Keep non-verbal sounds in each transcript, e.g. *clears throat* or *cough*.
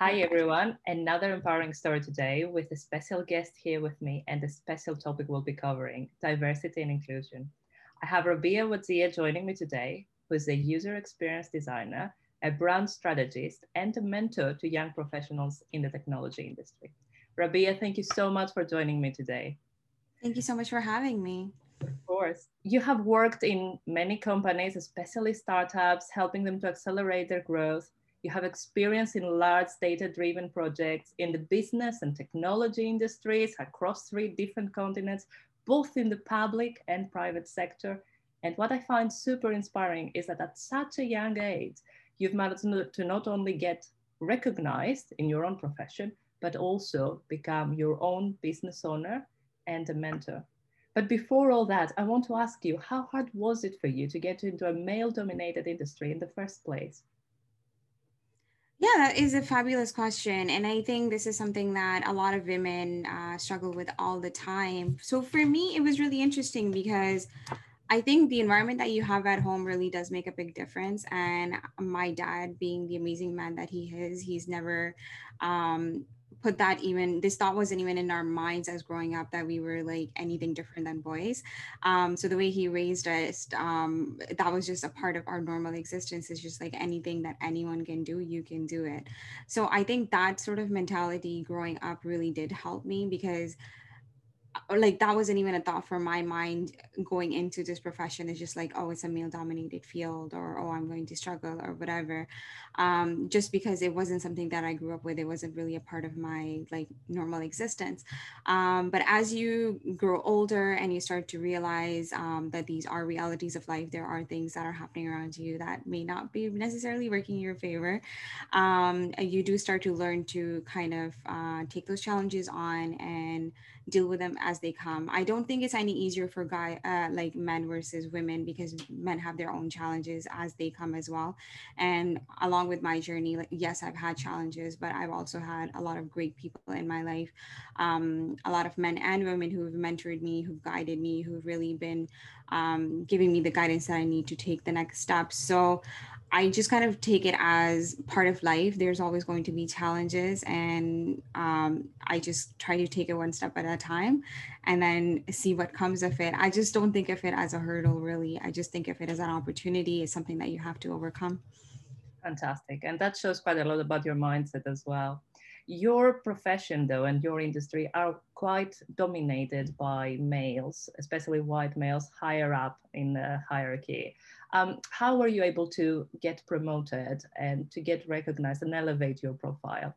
Hi everyone, another empowering story today with a special guest here with me and the special topic we'll be covering, diversity and inclusion. I have Rabia Wadzia joining me today, who is a user experience designer, a brand strategist, and a mentor to young professionals in the technology industry. Rabia, thank you so much for joining me today. Thank you so much for having me. Of course. You have worked in many companies, especially startups, helping them to accelerate their growth you have experience in large data-driven projects in the business and technology industries across three different continents, both in the public and private sector. And what I find super inspiring is that at such a young age, you've managed to not only get recognized in your own profession, but also become your own business owner and a mentor. But before all that, I want to ask you, how hard was it for you to get into a male dominated industry in the first place? Yeah, that is a fabulous question. And I think this is something that a lot of women uh, struggle with all the time. So for me, it was really interesting because I think the environment that you have at home really does make a big difference. And my dad, being the amazing man that he is, he's never um, put that even this thought wasn't even in our minds as growing up that we were like anything different than boys. Um, so the way he raised us um, that was just a part of our normal existence. Is just like anything that anyone can do you can do it. So i think that sort of mentality growing up really did help me because like that wasn't even a thought for my mind going into this profession. It's just like oh it's a male dominated field or oh i'm going to struggle or whatever. Um, just because it wasn't something that i grew up with it wasn't really a part of my like normal existence. Um, but as you grow older and you start to realize um, that these are realities of life there are things that are happening around you that may not be necessarily working in your favor um, you do start to learn to kind of uh, take those challenges on and deal with them as they come. I don't think it's any easier for guy uh, like men versus women because men have their own challenges as they come as well. And along with my journey, like yes, I've had challenges, but I've also had a lot of great people in my life. Um, a lot of men and women who have mentored me, who've guided me, who've really been um, giving me the guidance that I need to take the next steps. So I just kind of take it as part of life. There's always going to be challenges, and um, I just try to take it one step at a time and then see what comes of it. I just don't think of it as a hurdle, really. I just think of it as an opportunity, it's something that you have to overcome. Fantastic. And that shows quite a lot about your mindset as well. Your profession, though, and your industry are quite dominated by males, especially white males higher up in the hierarchy. Um, how were you able to get promoted and to get recognized and elevate your profile?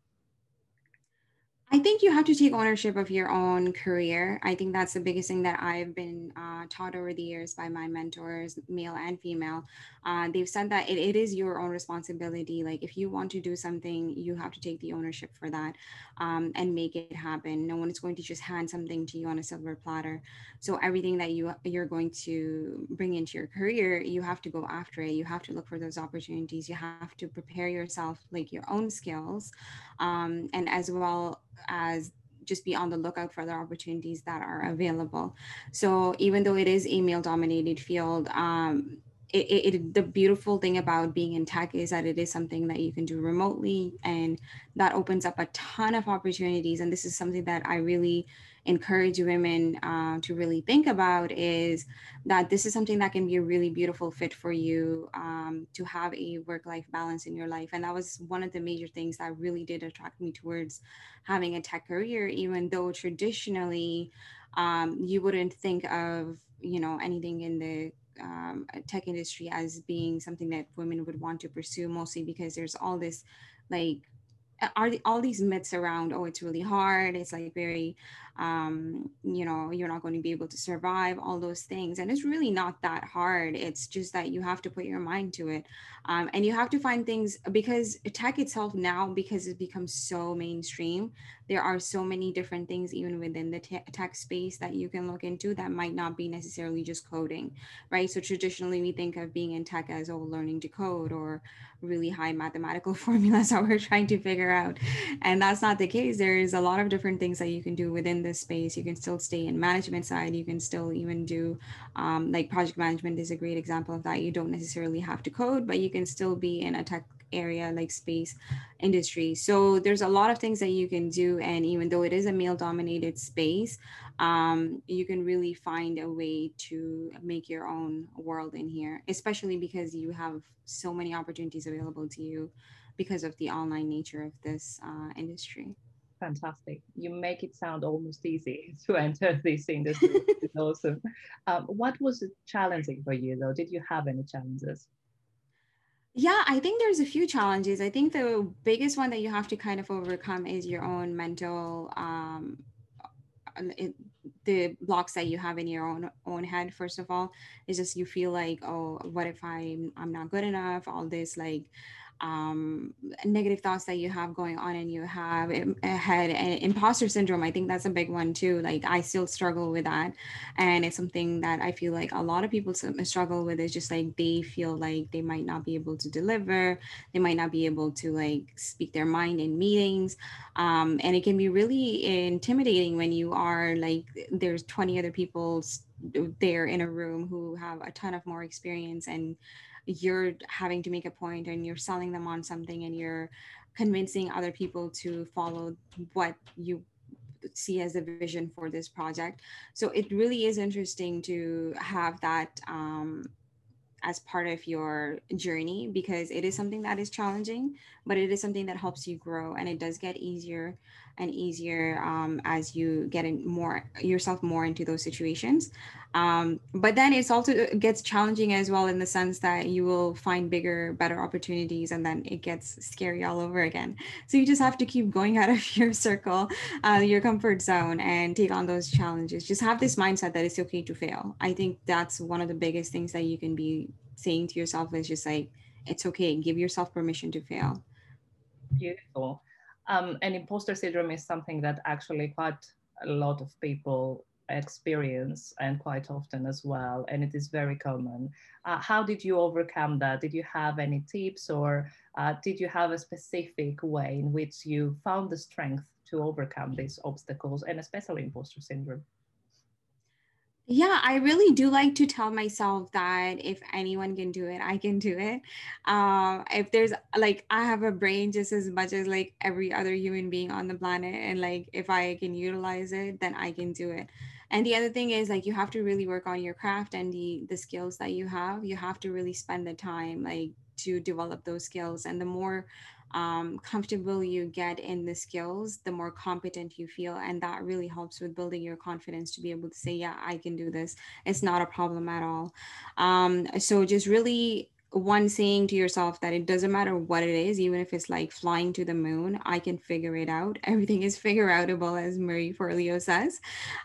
I think you have to take ownership of your own career. I think that's the biggest thing that I've been uh, taught over the years by my mentors, male and female. Uh, they've said that it, it is your own responsibility. Like if you want to do something, you have to take the ownership for that um, and make it happen. No one is going to just hand something to you on a silver platter. So everything that you you're going to bring into your career, you have to go after it. You have to look for those opportunities. You have to prepare yourself, like your own skills, um, and as well as just be on the lookout for other opportunities that are available. So even though it is a male dominated field, um, it, it, the beautiful thing about being in tech is that it is something that you can do remotely and that opens up a ton of opportunities and this is something that i really encourage women uh, to really think about is that this is something that can be a really beautiful fit for you um, to have a work life balance in your life. And that was one of the major things that really did attract me towards having a tech career, even though traditionally um, you wouldn't think of you know anything in the um, tech industry as being something that women would want to pursue mostly because there's all this like are all these myths around oh it's really hard. It's like very um, you know you're not going to be able to survive all those things. And it's really not that hard. It's just that you have to put your mind to it. Um, and you have to find things because tech itself now because it becomes so mainstream there are so many different things even within the tech space that you can look into that might not be necessarily just coding right? So traditionally we think of being in tech as oh learning to code or really high mathematical *laughs* formulas that we're trying to figure out. And that's not the case. There is a lot of different things that you can do within this space. You can still stay in management side. You can still even do um, like project management is a great example of that. You don't necessarily have to code but you can still be in a tech area like space industry. So there's a lot of things that you can do and even though it is a male dominated space um, you can really find a way to make your own world in here especially because you have so many opportunities available to you because of the online nature of this uh, industry fantastic. You make it sound almost easy *laughs* to enter this industry. it's *laughs* awesome. Um, what was challenging for you though? Did you have any challenges? Yeah, I think there's a few challenges. I think the biggest one that you have to kind of overcome is your own mental, um, it, the blocks that you have in your own own head. First of all, is just you feel like, oh, what if I'm I'm not good enough? All this like um, negative thoughts that you have going on and you have had imposter syndrome i think that's a big one too like i still struggle with that. And it's something that i feel like a lot of people struggle with is just like they feel like they might not be able to deliver they might not be able to like speak their mind in meetings. Um, and it can be really intimidating when you are like there's 20 other people there in a room who have a ton of more experience and you're having to make a point and you're selling them on something and you're convincing other people to follow what you see as a vision for this project. So it really is interesting to have that um, as part of your journey because it is something that is challenging but it is something that helps you grow and it does get easier and easier um, as you get in more yourself more into those situations. Um, but then it's also it gets challenging as well in the sense that you will find bigger better opportunities and then it gets scary all over again. So you just have to keep going *laughs* out of your circle uh, your comfort zone and take on those challenges. Just have this mindset that it's okay to fail. I think that's one of the biggest things that you can be saying to yourself is just like it's okay. Give yourself permission to fail. Beautiful um, and imposter syndrome is something that actually quite a lot of people experience and quite often as well and it is very common. Uh, how did you overcome that? Did you have any tips or uh, did you have a specific way in which you found the strength to overcome these obstacles and especially imposter syndrome yeah, I really do like to tell myself that if anyone can do it, I can do it. Um, if there's like, I have a brain just as much as like every other human being on the planet. And like, if I can utilize it, then I can do it. And the other thing is like, you have to really work on your craft and the, the skills that you have. You have to really spend the time like to develop those skills. And the more um, comfortable you get in the skills, the more competent you feel. And that really helps with building your confidence to be able to say, yeah, I can do this. It's not a problem at all. Um, so just really one saying to yourself that it doesn't matter what it is, even if it's like flying to the moon, I can figure it out. *laughs* Everything is figure outable, as Marie Forleo says.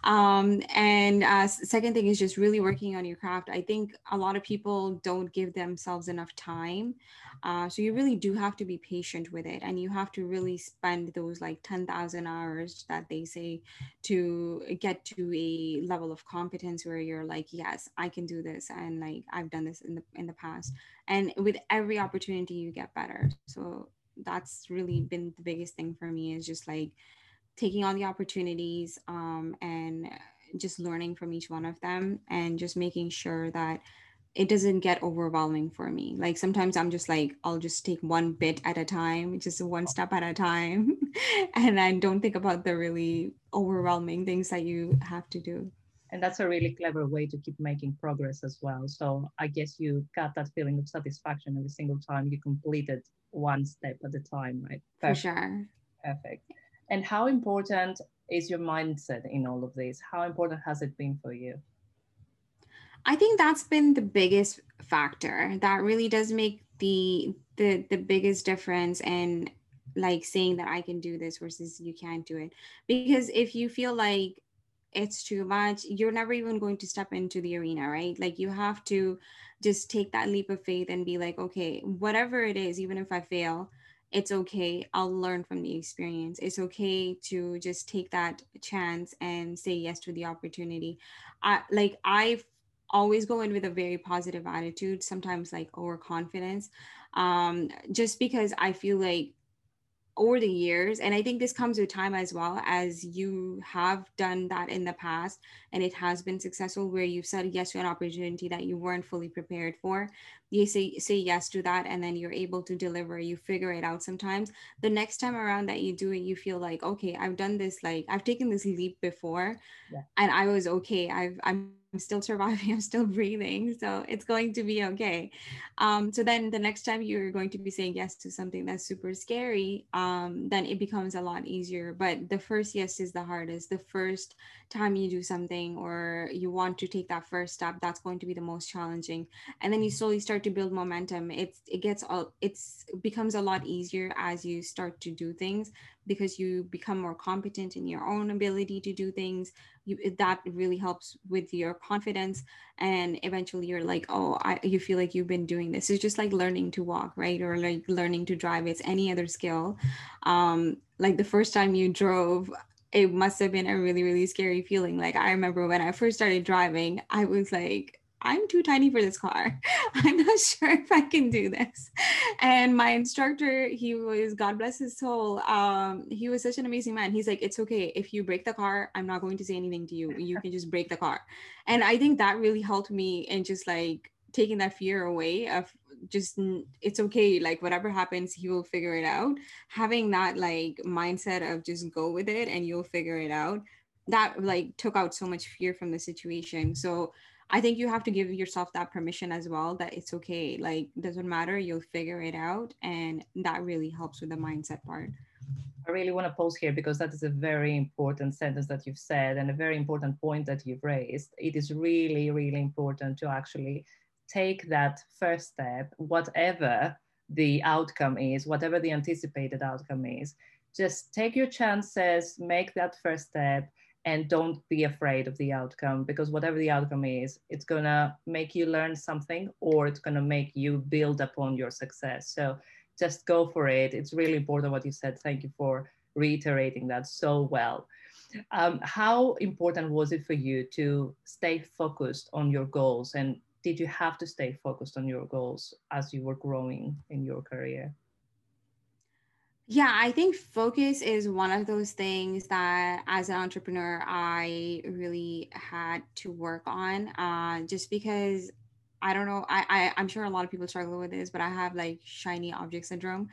Um, and uh, second thing is just really working on your craft. I think a lot of people don't give themselves enough time uh, so you really do have to be patient with it and you have to really spend those like 10,000 hours that they say to get to a level of competence where you're like, yes, I can do this. And like, I've done this in the, in the past. And with every opportunity you get better. So that's really been the biggest thing for me is just like taking on the opportunities um, and just learning from each one of them and just making sure that it doesn't get overwhelming for me. Like sometimes I'm just like, I'll just take one bit at a time, just one step at a time. *laughs* and then don't think about the really overwhelming things that you have to do. And that's a really clever way to keep making progress as well. So I guess you got that feeling of satisfaction every single time you completed one step at a time, right? Perfect. For sure. Perfect. And how important is your mindset in all of this? How important has it been for you? I think that's been the biggest factor. That really does make the the the biggest difference and like saying that I can do this versus you can't do it. Because if you feel like it's too much, you're never even going to step into the arena, right? Like you have to just take that leap of faith and be like, okay, whatever it is, even if I fail, it's okay. I'll learn from the experience. It's okay to just take that chance and say yes to the opportunity. I like I've always go in with a very positive attitude, sometimes like overconfidence, um, just because I feel like over the years and i think this comes with time as well as you have done that in the past and it has been successful where you've said yes to an opportunity that you weren't fully prepared for. You say say yes to that and then you're able to deliver you figure it out sometimes. The next time around that you do it you feel like okay i've done this like i've taken this leap before yeah. and i was okay. I've i'm I'm still surviving, *laughs* I'm still breathing. So it's going to be okay. Um, so then the next time you're going to be saying yes to something that's super scary, um, then it becomes a lot easier. But the first yes is the hardest. The first time you do something or you want to take that first step, that's going to be the most challenging. And then you slowly start to build momentum. It's it gets all it's it becomes a lot easier as you start to do things because you become more competent in your own ability to do things you that really helps with your confidence and eventually you're like oh I, you feel like you've been doing this. It's just like learning to walk right? Or like learning to drive it's any other skill. Um like the first time you drove it must have been a really really scary feeling. Like i remember when i first started driving i was like I'm too tiny for this car. *laughs* I'm not sure if I can do this. And my instructor, he was, God bless his soul, um, he was such an amazing man. He's like, it's okay. If you break the car, I'm not going to say anything to you. You can just break the car. And I think that really helped me in just like taking that fear away of just it's okay like whatever happens he will figure it out having that like mindset of just go with it and you'll figure it out that like took out so much fear from the situation so I think you have to give yourself that permission as well that it's okay. Like, doesn't matter, you'll figure it out. And that really helps with the mindset part. I really want to pause here because that is a very important sentence that you've said and a very important point that you've raised. It is really, really important to actually take that first step, whatever the outcome is, whatever the anticipated outcome is. Just take your chances, make that first step, and don't be afraid of the outcome because whatever the outcome is it's going to make you learn something or it's going to make you build upon your success. So just go for it. It's really important what you said. Thank you for reiterating that so well. Um, how important was it for you to stay focused on your goals? And did you have to stay focused on your goals as you were growing in your career yeah, I think focus is one of those things that as an entrepreneur, I really had to work on uh, just because I don't know. I, I, I'm sure a lot of people struggle with this, but I have like shiny object syndrome.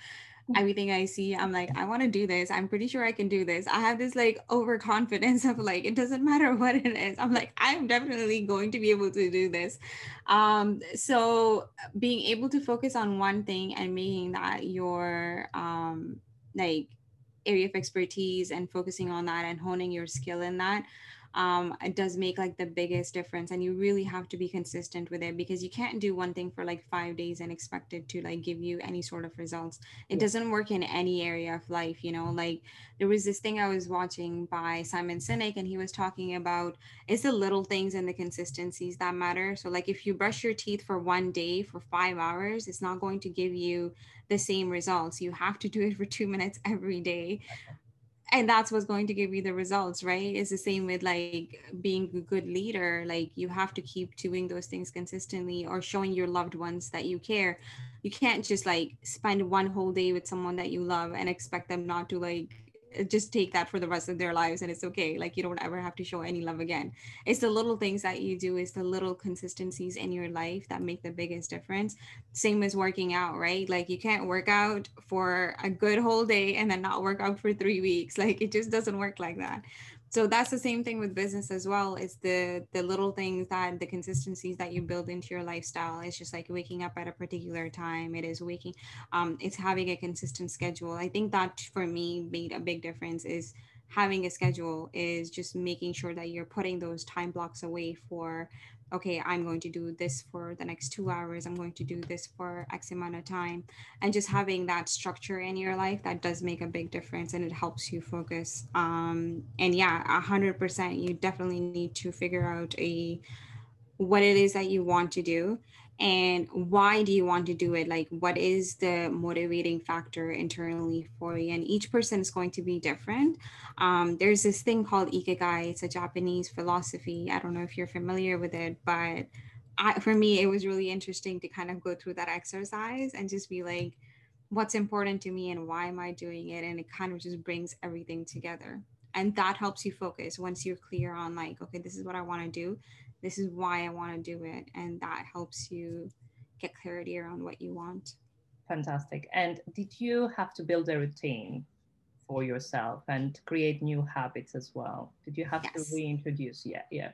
*laughs* Everything I see, I'm like, I want to do this. I'm pretty sure I can do this. I have this like overconfidence *laughs* of like, it doesn't matter *laughs* what it is. I'm like, I'm definitely going to be able to do this. Um, so being able to focus on one thing and making that your um, like area of expertise and focusing on that and honing your skill in that um, it does make like the biggest difference and you really have to be consistent with it because you can't do one thing for like five days and expect it to like give you any sort of results. It doesn't work in any area of life you know like there was this thing i was watching by simon sinek and he was talking about it's the little things and the consistencies that matter. So like if you brush your teeth for one day for five hours it's not going to give you the same results. You have to do it for two minutes every day and that's what's going to give you the results right? It's the same with like being a good leader like you have to keep doing those things consistently or showing your loved ones that you care. You can't just like spend one whole day with someone that you love and expect them not to like Uh, just take that for the rest of their lives and it's okay like you don't ever have to show any love again. It's the little things that you do it's the little consistencies in your life that make the biggest difference. Same as working out right? Like you can't work out for a good whole day and then not work out for three weeks. *laughs* Like it just doesn't work like that so that's the same thing with business as well it's the the little things that the consistencies that you build into your lifestyle. It's just like waking up at a particular time it is waking um it's having a consistent schedule. I think that for me made a big difference is having a schedule is just making sure that you're putting those time blocks away for okay, I'm going to do this for the next two hours, I'm going to do this for X amount of time. And just having that structure in your life, that does make a big difference and it helps you focus. Um, and yeah, 100%, you definitely need to figure out a what it is that you want to do and why do you want to do it like what is the motivating factor internally for you and each person is going to be different um, there's this thing called ikigai it's a japanese philosophy i don't know if you're familiar with it but I, for me it was really interesting to kind of go through that exercise and just be like what's important to me and why am I doing it? And it kind of just brings everything together. And that helps you focus once you're clear on, like, okay, this is what I want to do. This is why I want to do it. And that helps you get clarity around what you want. Fantastic. And did you have to build a routine for yourself and create new habits as well? Did you have yes. to reintroduce? Yeah, yeah.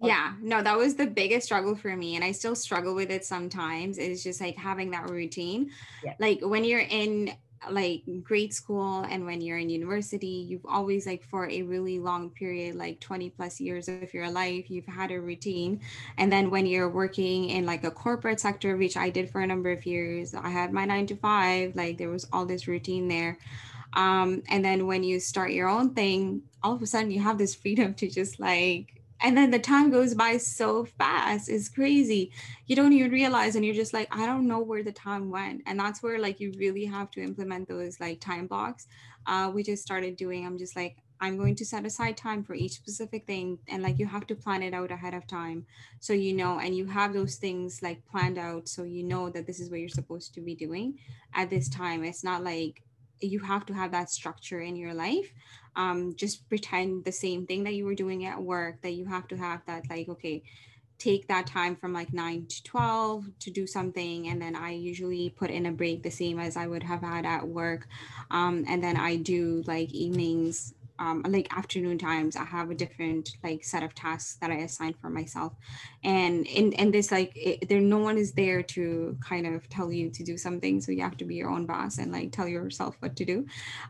Yeah, no, that was the biggest struggle for me. And I still struggle with it sometimes. It's just like having that routine. Yeah. Like when you're in like grade school and when you're in university you've always like for a really long period like 20 plus years of your life you've had a routine. And then when you're working in like a corporate sector which i did for a number of years i had my nine to five like there was all this routine there. Um, and then when you start your own thing all of a sudden you have this freedom to just like and then the time goes by so fast. It's crazy. You don't even realize and you're just like i don't know where the time went. And that's where like you really have to implement those like time blocks. Uh, we just started doing i'm just like i'm going to set aside time for each specific thing and like you have to plan it out ahead of time so you know and you have those things like planned out so you know that this is what you're supposed to be doing at this time. It's not like you have to have that structure in your life um, just pretend the same thing that you were doing at work that you have to have that like okay take that time from like 9 to 12 to do something and then i usually put in a break the same as i would have had at work. Um, and then i do like evenings um, like afternoon times i have a different like set of tasks that i assign for myself. And in and this like it, there no one is there to kind of tell you to do something so you have to be your own boss and like tell yourself what to do.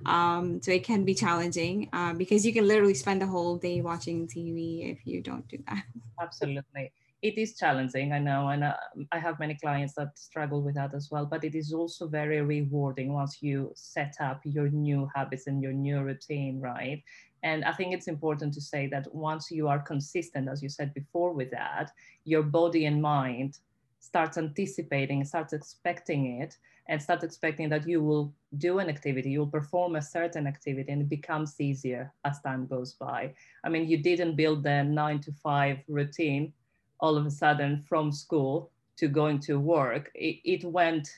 Um, so it can be challenging uh, because you can literally spend the whole day watching tv if you don't do that. Absolutely it is challenging, I know, and uh, I have many clients that struggle with that as well. But it is also very rewarding once you set up your new habits and your new routine, right? And I think it's important to say that once you are consistent, as you said before, with that, your body and mind starts anticipating, starts expecting it, and start expecting that you will do an activity, you'll perform a certain activity, and it becomes easier as time goes by. I mean, you didn't build the nine to five routine all of a sudden from school to going to work. It, it went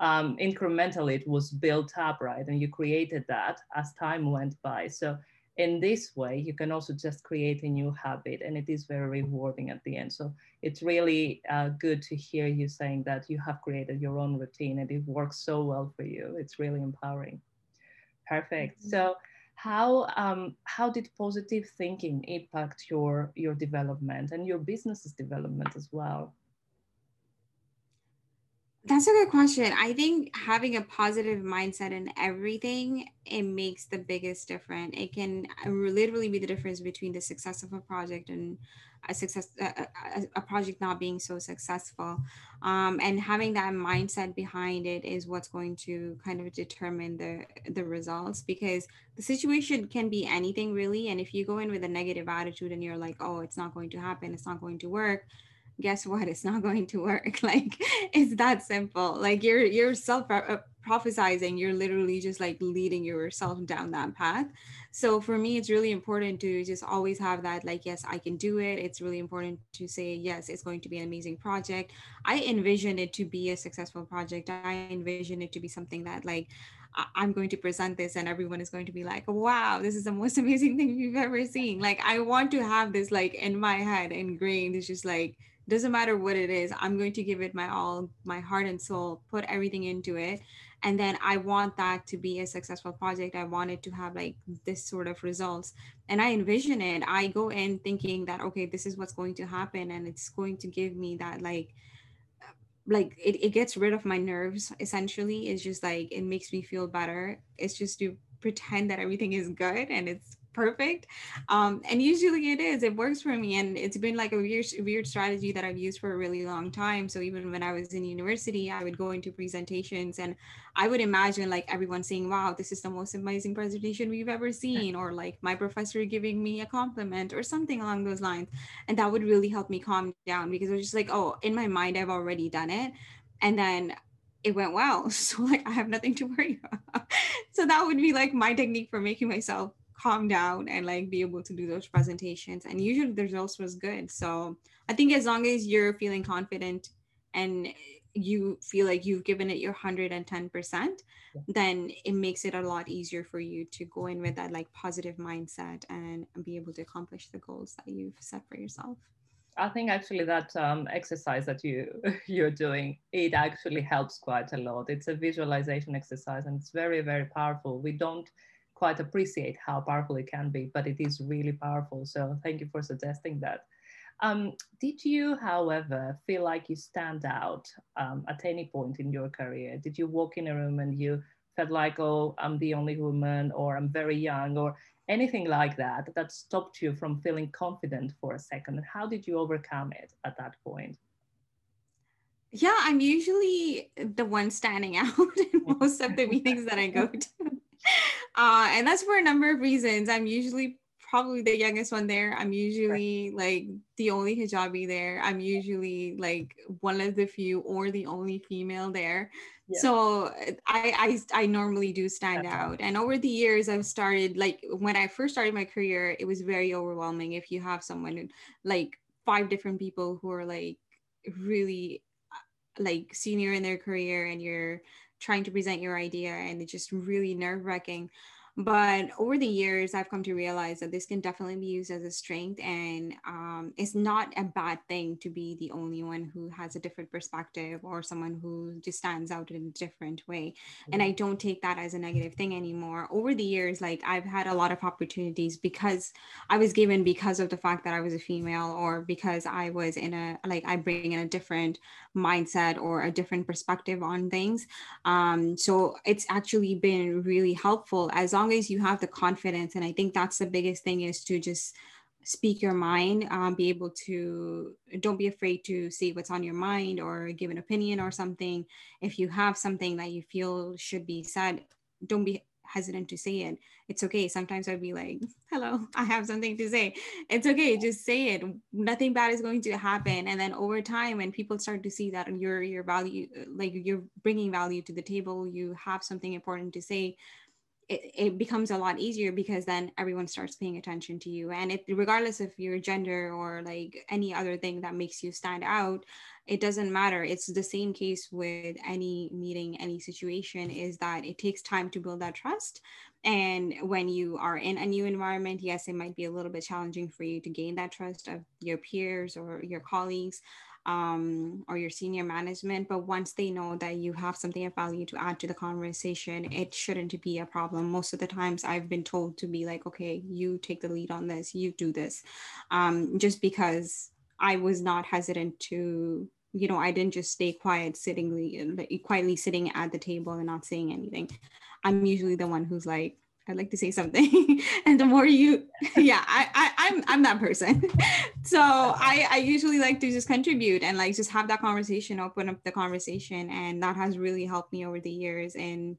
um, incrementally, it was built up, right? And you created that as time went by. So in this way, you can also just create a new habit and it is very rewarding at the end. So it's really uh, good to hear you saying that you have created your own routine and it works so well for you. It's really empowering. Perfect. Mm-hmm. So how um, how did positive thinking impact your your development and your business's development as well that's a good question. I think having a positive mindset in everything it makes the biggest difference. It can uh, literally be the difference between the success of a project and a success a, a, project not being so successful. Um, and having that mindset behind it is what's going to kind of determine the the results because the situation can be anything really. And if you go in with a negative attitude and you're like oh it's not going to happen. It's not going to work guess what? It's not going to work. *laughs* Like it's that simple. Like you're you're self prophesizing you're literally just like leading yourself down that path. So for me it's really important to just always have that like yes i can do it. It's really important to say yes it's going to be an amazing project. I envision it to be a successful project. I envision it to be something that like I'm going to present this and everyone is going to be like, wow, this is the most *laughs* amazing thing you've ever seen. Like, I want to have this like in my head ingrained. It's just like, doesn't matter what it is i'm going to give it my all my heart and soul put everything into it. And then i want that to be a successful project. I want it to have like this sort of results. And i envision it. I go in thinking that okay this is what's going to happen and it's going to give me that like like it, it gets rid of my nerves essentially. It's just like it makes me feel better. It's just to pretend that everything is good and it's perfect. Um, and usually it is it works for me and it's been like a weird weird strategy that i've used for a really long time. So even when i was in university i would go into presentations and i would imagine like everyone saying wow this is the most amazing presentation we've ever seen or like my professor giving me a compliment or something along those lines. And that would really help me calm down because it was just like oh in my mind i've already done it. And then it went well. *laughs* So like i have nothing to worry *laughs* about. So that would be like my technique for making myself calm down and like be able to do those presentations and usually the results was good so i think as long as you're feeling confident and you feel like you've given it your 110% then it makes it a lot easier for you to go in with that like positive mindset and be able to accomplish the goals that you've set for yourself I think actually that um, exercise that you *laughs* you're doing it actually helps quite a lot. It's a visualization exercise and it's very very powerful. We don't quite appreciate how powerful it can be, but it is really powerful. So thank you for suggesting that. Um, did you, however, feel like you stand out um, at any point in your career? Did you walk in a room and you felt like, oh, I'm the only woman, or I'm very young, or anything like that that stopped you from feeling confident for a second? And How did you overcome it at that point? Yeah, I'm usually the one standing *laughs* out in most of the meetings that I go to. *laughs* Uh, and that's for a number of reasons. I'm usually probably the youngest one there. I'm usually right. like the only hijabi there. I'm usually like one of the few or the only female there. Yeah. So I, I I normally do stand That's out. And over the years I've started like when I first started my career, it was very overwhelming if you have someone like five different people who are like really like senior in their career and you're trying to present your idea and it's just really nerve-wracking but over the years i've come to realize that this can definitely be used as a strength and um, it's not a bad thing to be the only one who has a different perspective or someone who just stands out in a different way and mm-hmm. i don't take that as a negative thing anymore over the years like i've had a lot of opportunities because i was given because of the fact that i was a female or because i was in a like i bring in a different mindset or a different perspective on things um, so it's actually been really helpful as long long as you have the confidence and i think that's the biggest thing is to just speak your mind um, be able to don't be afraid to say what's on your mind or give an opinion or something. If you have something that you feel should be said don't be hesitant to say it. It's okay. Sometimes i'd be like hello *laughs* i have something to say. It's okay. Just say it. Nothing bad is going to happen. And then over time when people start to see that your your value like you're bringing value to the table you have something important to say it, it becomes a lot easier because then everyone starts paying attention to you. And it regardless of your gender or like any other thing that makes you stand out it doesn't matter. It's the same case with any meeting any situation is that it takes time to build that trust. And when you are in a new environment yes it might be a little bit challenging for you to gain that trust of your peers or your colleagues um, or your senior management. But once they know that you have something of value to add to the conversation, it shouldn't be a problem. Most of the times, I've been told to be like, okay, you take the lead on this, you do this, um, just because I was not hesitant to you know i didn't just stay quiet sitting quietly sitting at the table and not saying anything i'm usually the one who's like I'd like to say something. *laughs* and the more you, *laughs* yeah, I, I, I'm, I'm that person. *laughs* so I, I usually like to just contribute and like just have that conversation, open up the conversation. And that has really helped me over the years. And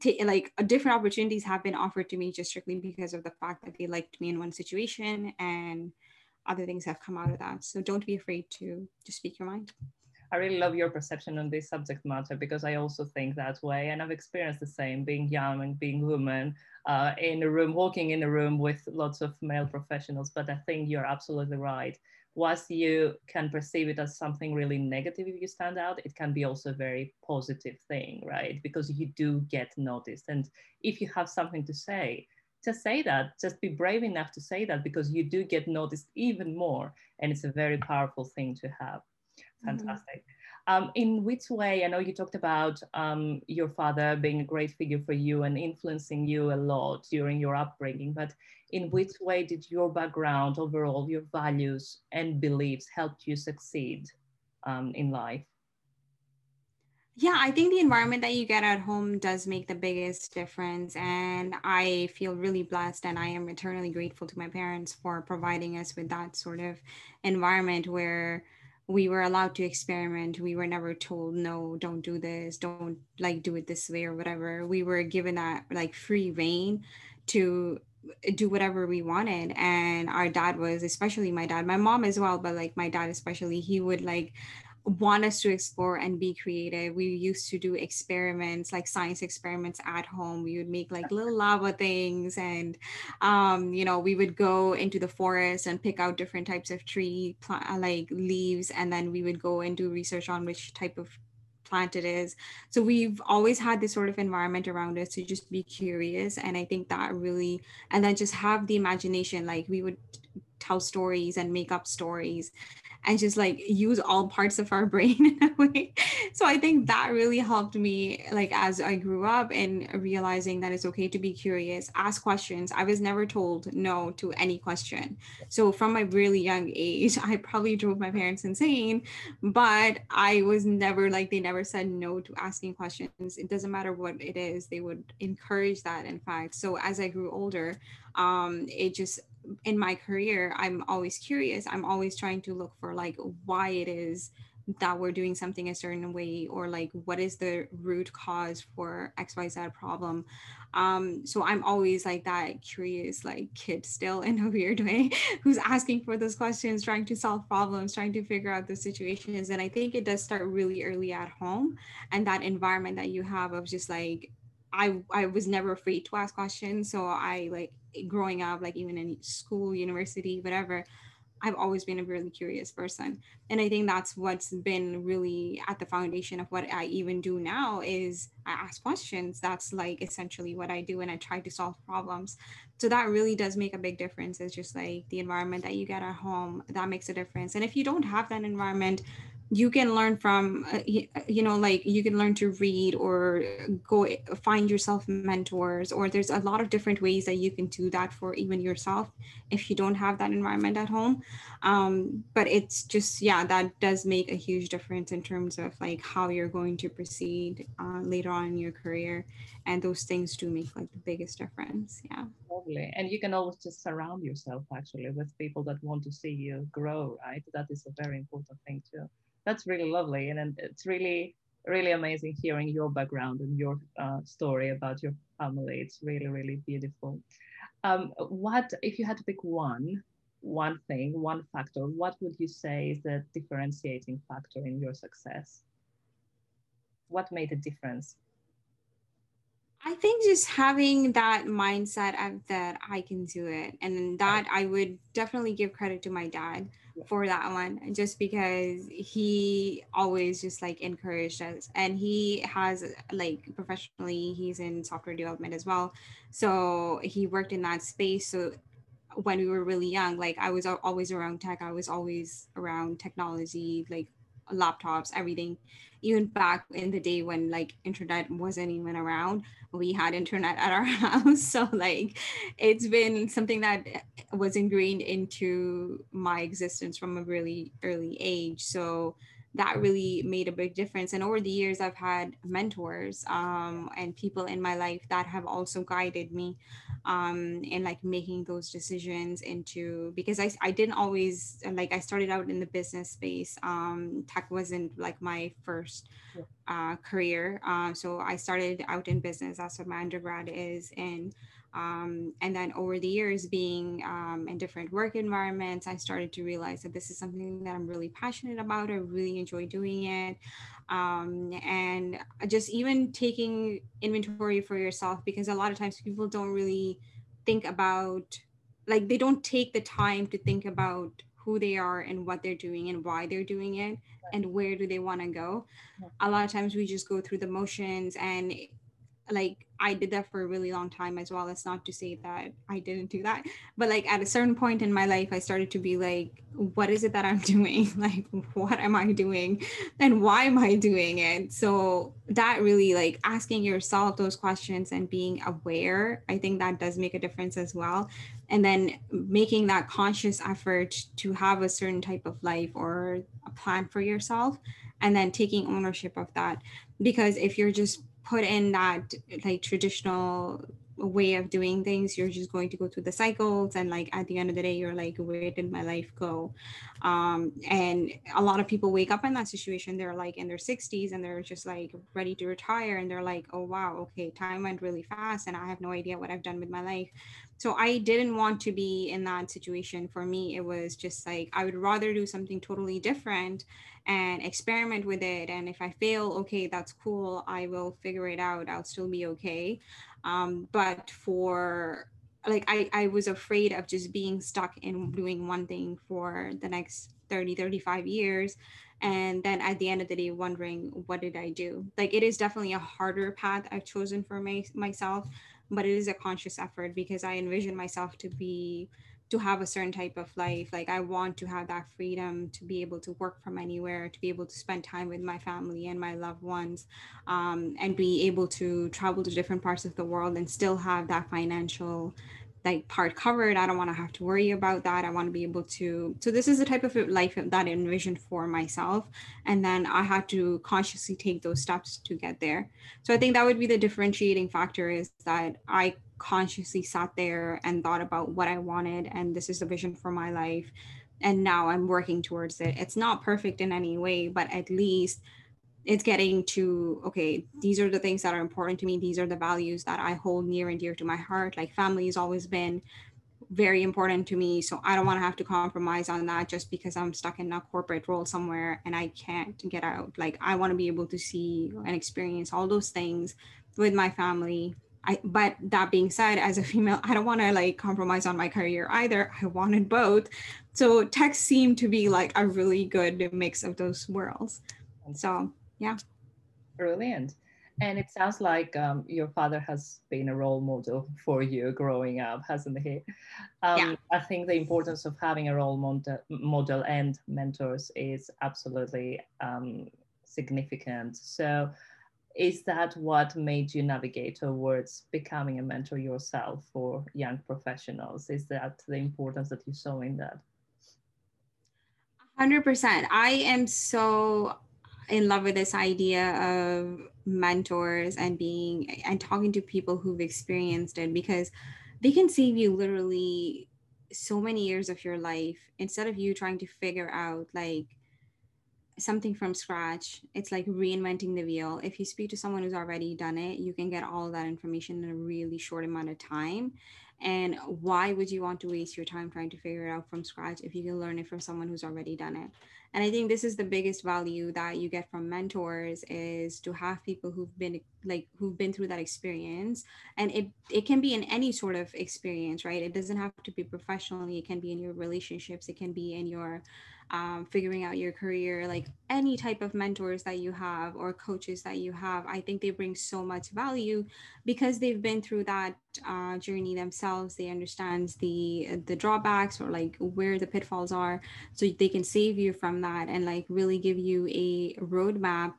t- like different opportunities have been offered to me just strictly because of the fact that they liked me in one situation and other things have come out of that. So don't be afraid to just speak your mind. I really love your perception on this subject matter because I also think that way. And I've experienced the same being young and being woman uh, in a room, walking in a room with lots of male professionals. But I think you're absolutely right. Whilst you can perceive it as something really negative if you stand out, it can be also a very positive thing, right? Because you do get noticed. And if you have something to say, just say that, just be brave enough to say that because you do get noticed even more. And it's a very powerful thing to have. Mm-hmm. Fantastic. Mm-hmm. Um, in which way, I know you talked about um, your father being a great figure for you and influencing you a lot during your upbringing, but in which way did your background, overall, your values and beliefs help you succeed um, in life? Yeah, I think the environment that you get at home does make the biggest difference. And I feel really blessed and I am eternally grateful to my parents for providing us with that sort of environment where we were allowed to experiment. We were never told no don't do this. Don't like do it this way or whatever. We were given that like free reign to do whatever we wanted. And our dad was especially my dad my mom as well but like my dad especially he would like want us to explore and be creative. We used to do experiments, like science experiments at home. We would make like little lava things, and um, you know, we would go into the forest and pick out different types of tree, uh, like leaves, and then we would go and do research on which type of plant it is. So we've always had this sort of environment around us to just be curious. And I think that really, and then just have the imagination, like we would tell stories and make up stories and just like use all parts of our *laughs* brain in a way. So I think that really helped me like as I grew up and realizing that it's okay to be curious, ask questions. I was never told no to any question. So from my really young age, *laughs* I probably drove my parents insane, but I was never like they never said no to asking questions. It doesn't matter what it is, they would encourage that in fact. So as I grew older, um it just in my career i'm always curious. I'm always trying to look for like why it is that we're doing something a certain way or like what is the root cause for xyz problem. Um so i'm always like that curious like kid still in a weird way *laughs* who's asking for those questions trying to solve problems trying to figure out the situations. And i think it does start really early at home. And that environment that you have of just like I I was never afraid to ask questions. So I like growing up, like even in school, university, whatever, I've always been a really curious person. And I think that's what's been really at the foundation of what I even do now is I ask questions. That's like essentially what I do and I try to solve problems. So that really does make a big difference. It's just like the environment that you get at home, that makes a difference. And if you don't have that environment, you can learn from uh, you know like you can learn to read or go find yourself mentors or there's a lot of different ways that you can do that for even yourself if you don't have that environment at home. Um, but it's just yeah that does make a huge difference in terms of like how you're going to proceed uh, later on in your career. And those things do make like the biggest difference yeah totally and you can always just surround yourself actually with people that want to see you grow right? That is a very important thing too. That's really lovely. And, it's really really amazing hearing your background and your uh, story about your family. It's really really beautiful. Um, what if you had to pick one one thing one factor what would you say is the differentiating factor in your success? What made a difference I think just having that mindset of that I can do it, and that I would definitely give credit to my dad for that one, just because he always just like encouraged us, and he has like professionally, he's in software development as well, so he worked in that space. So when we were really young, like I was always around tech, I was always around technology, like laptops, everything. Even back in the day when like internet wasn't even around, we had internet at our *laughs* house. So like it's been something that was ingrained into my existence from a really early age. So that really made a big difference. And over the years, I've had mentors um, and people in my life that have also guided me um, in like making those decisions into because I, I didn't always like I started out in the business space. Um, tech wasn't like my first uh, career. Uh, so I started out in business. That's what my undergrad is. And um, and then over the years, being um, in different work environments, I started to realize that this is something that I'm really passionate about. I really enjoy doing it. Um, and just even taking inventory for yourself, because a lot of times people don't really think about, like, they don't take the time to think about who they are and what they're doing and why they're doing it and where do they want to go. A lot of times we just go through the motions and like I did that for a really long time as well. It's not to say that I didn't do that, but like at a certain point in my life, I started to be like, what is it that I'm *laughs* doing? Like, what am I doing? And why am I doing it? So that really like asking yourself those questions and being aware, I think that does make a difference as well. And then making that conscious effort to have a certain type of life or a plan for yourself and then taking ownership of that. Because if you're just put in that like traditional way of doing things you're just going to go through the cycles and like at the end of the day you're like where did my life go? Um, and a lot of people wake up in that situation they're like in their 60s and they're just like ready to retire and they're like oh wow okay time went really fast and i have no idea what i've done with my life so i didn't want to be in that situation for me it was just like i would rather do something totally different and experiment with it. And if I fail, okay, that's cool. I will figure it out. I'll still be okay. Um, but for like, I, I was afraid of just being stuck in doing one thing for the next 30, 35 years and then at the end of the day wondering what did i do like it is definitely a harder path i've chosen for my, myself but it is a conscious effort because i envision myself to be to have a certain type of life. Like i want to have that freedom to be able to work from anywhere to be able to spend time with my family and my loved ones um, and be able to travel to different parts of the world and still have that financial like part covered. I don't want to have to worry about that. I want to be able to so this is the type of life that i envisioned for myself. And then i had to consciously take those steps to get there. So i think that would be the differentiating factor is that i consciously sat there and thought about what i wanted and this is the vision for my life and now i'm working towards it. It's not perfect in any way but at least it's getting to okay these are the things that are important to me these are the values that i hold near and dear to my heart like family has always been very important to me so i don't want to have to compromise on that just because i'm stuck in a corporate role somewhere and i can't get out like i want to be able to see and experience all those things with my family I, but that being said, as a female, I don't want to like compromise on my career either. I wanted both. So tech seemed to be like a really good mix of those worlds. So yeah. Brilliant. And it sounds like um, your father has been a role model for you growing up hasn't he? Um, yeah. i think the importance of having a role model, model and mentors is absolutely um, significant. So is that what made you navigate towards becoming a mentor yourself for young professionals? Is that the importance that you saw in that? 100% i am so in love with this idea of mentors and being and talking to people who've experienced it because they can save you literally so many years of your life. Instead of you trying to figure out like something from scratch it's like reinventing the wheel. If you speak to someone who's already done it you can get all that information in a really short amount of time. And why would you want to waste your time trying to figure it out from scratch if you can learn it from someone who's already done it and i think this is the biggest value that you get from mentors is to have people who've been like who've been through that experience. And it it can be in any sort of experience right? It doesn't have to be professionally. It can be in your relationships. It can be in your um, figuring out your career like any type of mentors that you have or coaches that you have i think they bring so much value because they've been through that uh, journey themselves. They understand the the drawbacks or like where the pitfalls are so they can save you from that and like really give you a roadmap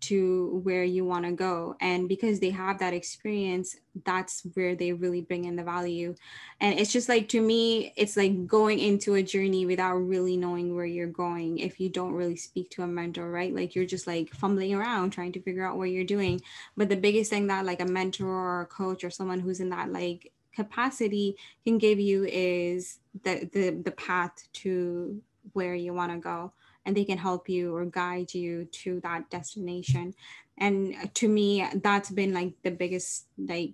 to where you want to go. And because they have that experience that's where they really bring in the value. And it's just like to me it's like going into a journey without really knowing where you're going if you don't really speak to a mentor right? Like you're just like fumbling around trying to figure out what you're doing. But the biggest thing that like a mentor or a coach or someone who's in that like capacity can give you is the the, the path to where you want to go and they can help you or guide you to that destination. And to me that's been like the biggest like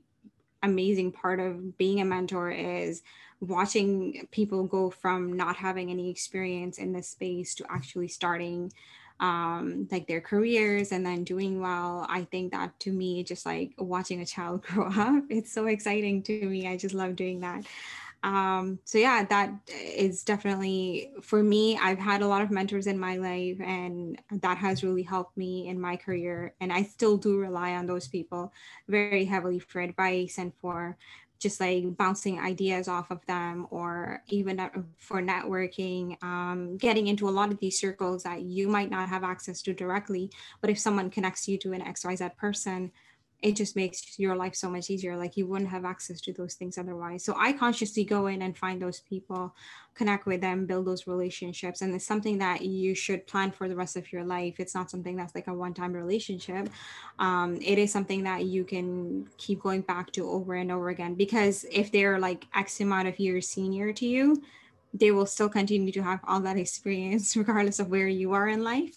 amazing part of being a mentor is watching people go from not having any experience in this space to actually starting um like their careers and then doing well. I think that to me just like watching a child *laughs* grow up it's so exciting to me. I just love doing that um, so yeah that is definitely for me i've had a lot of mentors in my life and that has really helped me in my career. And i still do rely on those people very heavily for advice and for just like bouncing ideas off of them or even for networking um, getting into a lot of these circles that you might not have access to directly. But if someone connects you to an xyz person it just makes your life so much easier like you wouldn't have access to those things otherwise. So i consciously go in and find those people connect with them build those relationships and it's something that you should plan for the rest of your life. It's not something that's like a one-time relationship. Um, it is something that you can keep going back to over and over again because if they're like x amount of years senior to you they will still continue to have all that *laughs* experience regardless of where you are in life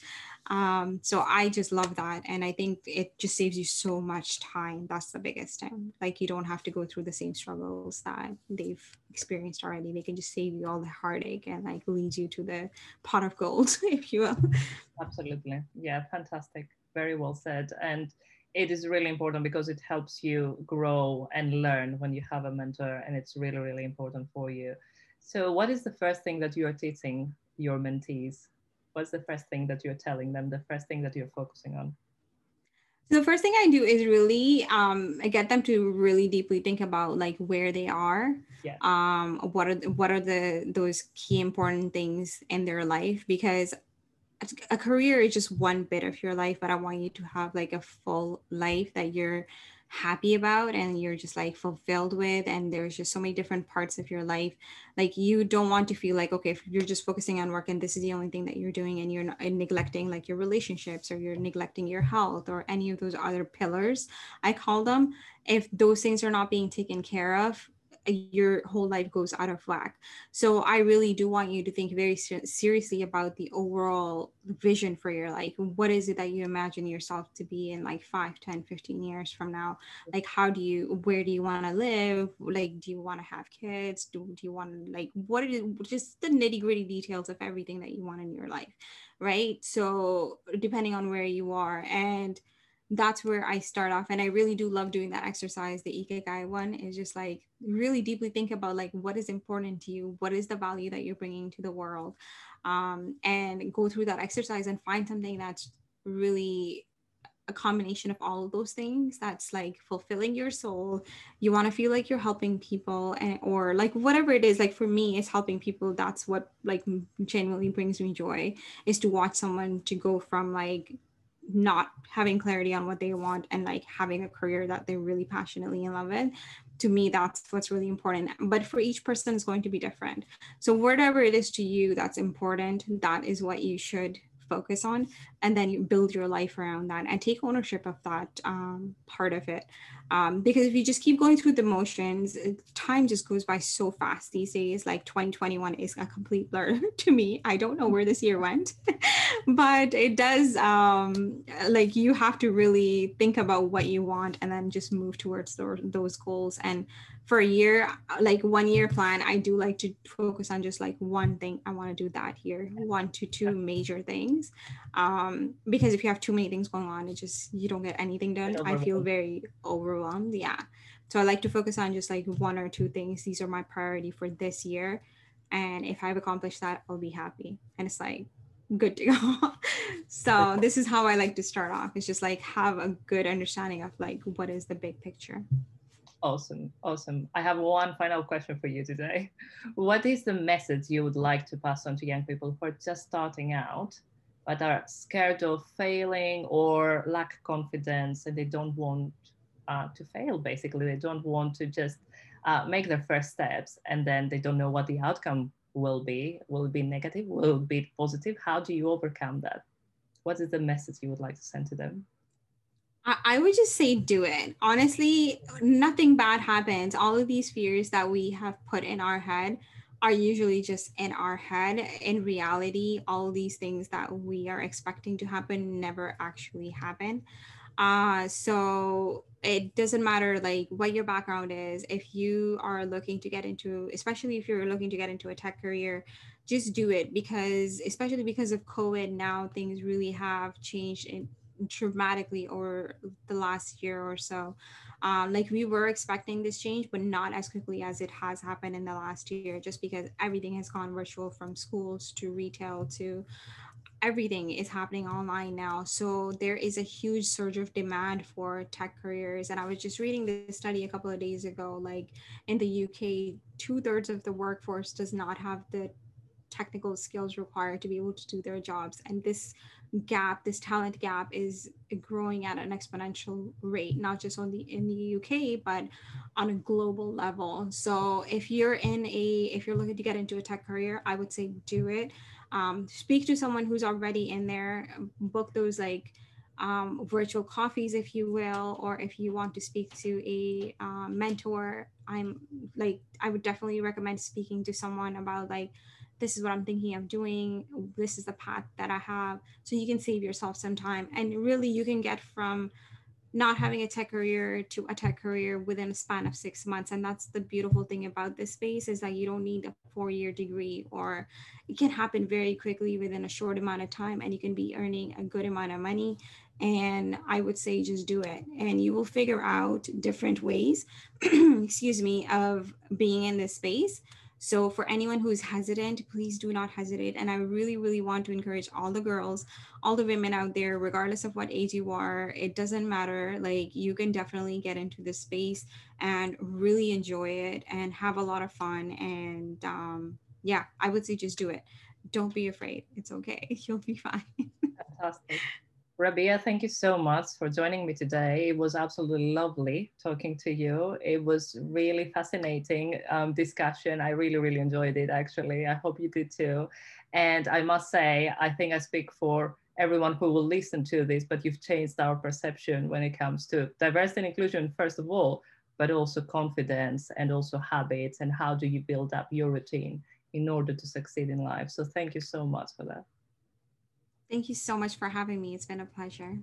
um, so I just love that. And I think it just saves you so much time. That's the biggest thing. Like you don't have to go through the same struggles that they've experienced already. They can just save you all the heartache and like lead you to the pot of gold, *laughs* if you will. Absolutely. Yeah, fantastic. Very well said. And it is really important because it helps you grow and learn when you have a mentor and it's really, really important for you. So what is the first thing that you are teaching your mentees? What's the first thing that you're telling them the first thing that you're focusing on the first thing I do is really um, get them to really deeply think about like where they are. Yeah. Um, what are what are the those key important things in their life? Because a career is just one bit of your life, but I want you to have like a full life that you're happy about and you're just like fulfilled with and there's just so many different parts of your life like you don't want to feel like okay if you're just focusing on work and this is the only thing that you're doing and you're not neglecting like your relationships or you're neglecting your health or any of those other pillars i call them if those things are not being taken care of your whole life goes out of whack. So I really do want you to think very ser- seriously about the overall vision for your life. What is it that you imagine yourself to be in like 5, 10, 15 years from now? Like how do you where do you want to live? Like do you want to have kids? Do, do you want like what is just the nitty-gritty details of everything that you want in your life, right? So depending on where you are and that's where I start off. And I really do love doing that exercise. The Ikigai one is just like really deeply think about like what is important to you, what is the value that you're bringing to the world, um, and go through that exercise and find something that's really a combination of all of those things that's like fulfilling your soul you want to feel like you're helping people and or like whatever it is like for me it's helping people that's what like genuinely brings me joy is to watch someone to go from like not having clarity on what they want and like having a career that they're really passionately in love with to me that's what's really important. But for each person is going to be different. So whatever it is to you that's important that is what you should focus on and then you build your life around that and take ownership of that um, part of it. Um, because if you just keep going through the motions time just goes by so fast these days. Like 2021 is a complete blur *laughs* to me. I don't know where this year went *laughs* but it does um, like you have to really think about what you want and then just move towards those, those goals and for a year like one year plan i do like to focus on just like one thing. I want to do that here one to two major things. Um because if you have too many things going on it just you don't get anything done. I feel very overwhelmed yeah. So i like to focus on just like one or two things. These are my priority for this year and if i've accomplished that i'll be happy. And it's like good to *laughs* go. So this is how i like to start off. It's just like have a good understanding of like what is the big picture Awesome, awesome. I have one final question for you today. *laughs* What is the message you would like to pass on to young people who are just starting out, but are scared of failing or lack confidence and they don't want uh, to fail, basically? They don't want to just uh, make their first steps and then they don't know what the outcome will be. Will it be negative? Will it be positive? How do you overcome that? What is the message you would like to send to them? I would just say do it. Honestly, nothing bad happens. All of these fears that we have put in our head are usually just in our head. In reality, all these things that we are expecting to happen never actually happen. Uh, so it doesn't matter like what your background is. If you are looking to get into, especially if you're looking to get into a tech career, just do it because, especially because of COVID, now things really have changed in dramatically over the last year or so. Um, like we were expecting this change, but not as quickly as it has happened in the last year, just because everything has gone virtual from schools to retail to everything is happening online now. So there is a huge surge of demand for tech careers. And I was just reading this study a couple of days ago, like in the UK, two thirds of the workforce does not have the technical skills required to be able to do their jobs. And this gap this talent gap is growing at an exponential rate not just on the in the uk but on a global level. So if you're in a if you're looking to get into a tech career i would say do it. Um, speak to someone who's already in there. Book those like um, virtual coffees if you will or if you want to speak to a uh, mentor i'm like i would definitely recommend speaking to someone about like this is what I'm thinking of doing. This is the path that I have. So you can save yourself some time. And really, you can get from not having a tech career to a tech career within a span of six months. And that's the beautiful thing about this space is that you don't need a four year degree or it can happen very quickly within a short amount of time and you can be earning a good amount of money. And I would say just do it and you will figure out different ways, *clears throat* excuse me, of being in this space So for anyone who's hesitant, please do not hesitate. And I really, really want to encourage all the girls, all the women out there, regardless of what age you are, it doesn't matter. Like you can definitely get into this space and really enjoy it and have a lot of fun. And um, yeah, I would say just do it. Don't be afraid. It's okay. *laughs* You'll be fine. Fantastic. Rabia, thank you so much for joining me today. It was absolutely lovely talking to you. It was really fascinating um, discussion. I really, really enjoyed it actually. I hope you did too. And I must say, I think I speak for everyone who will listen to this, but you've changed our perception when it comes to diversity and inclusion, first of all, but also confidence and also habits and how do you build up your routine in order to succeed in life. So thank you so much for that. Thank you so much for having me. It's been a pleasure.